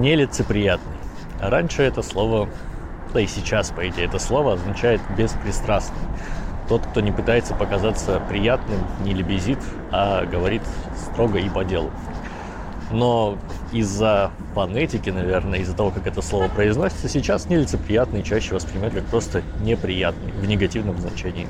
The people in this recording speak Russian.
нелицеприятный. Раньше это слово, да и сейчас, по идее, это слово означает беспристрастный. Тот, кто не пытается показаться приятным, не лебезит, а говорит строго и по делу. Но из-за фонетики, наверное, из-за того, как это слово произносится, сейчас нелицеприятный чаще воспринимают как просто неприятный в негативном значении.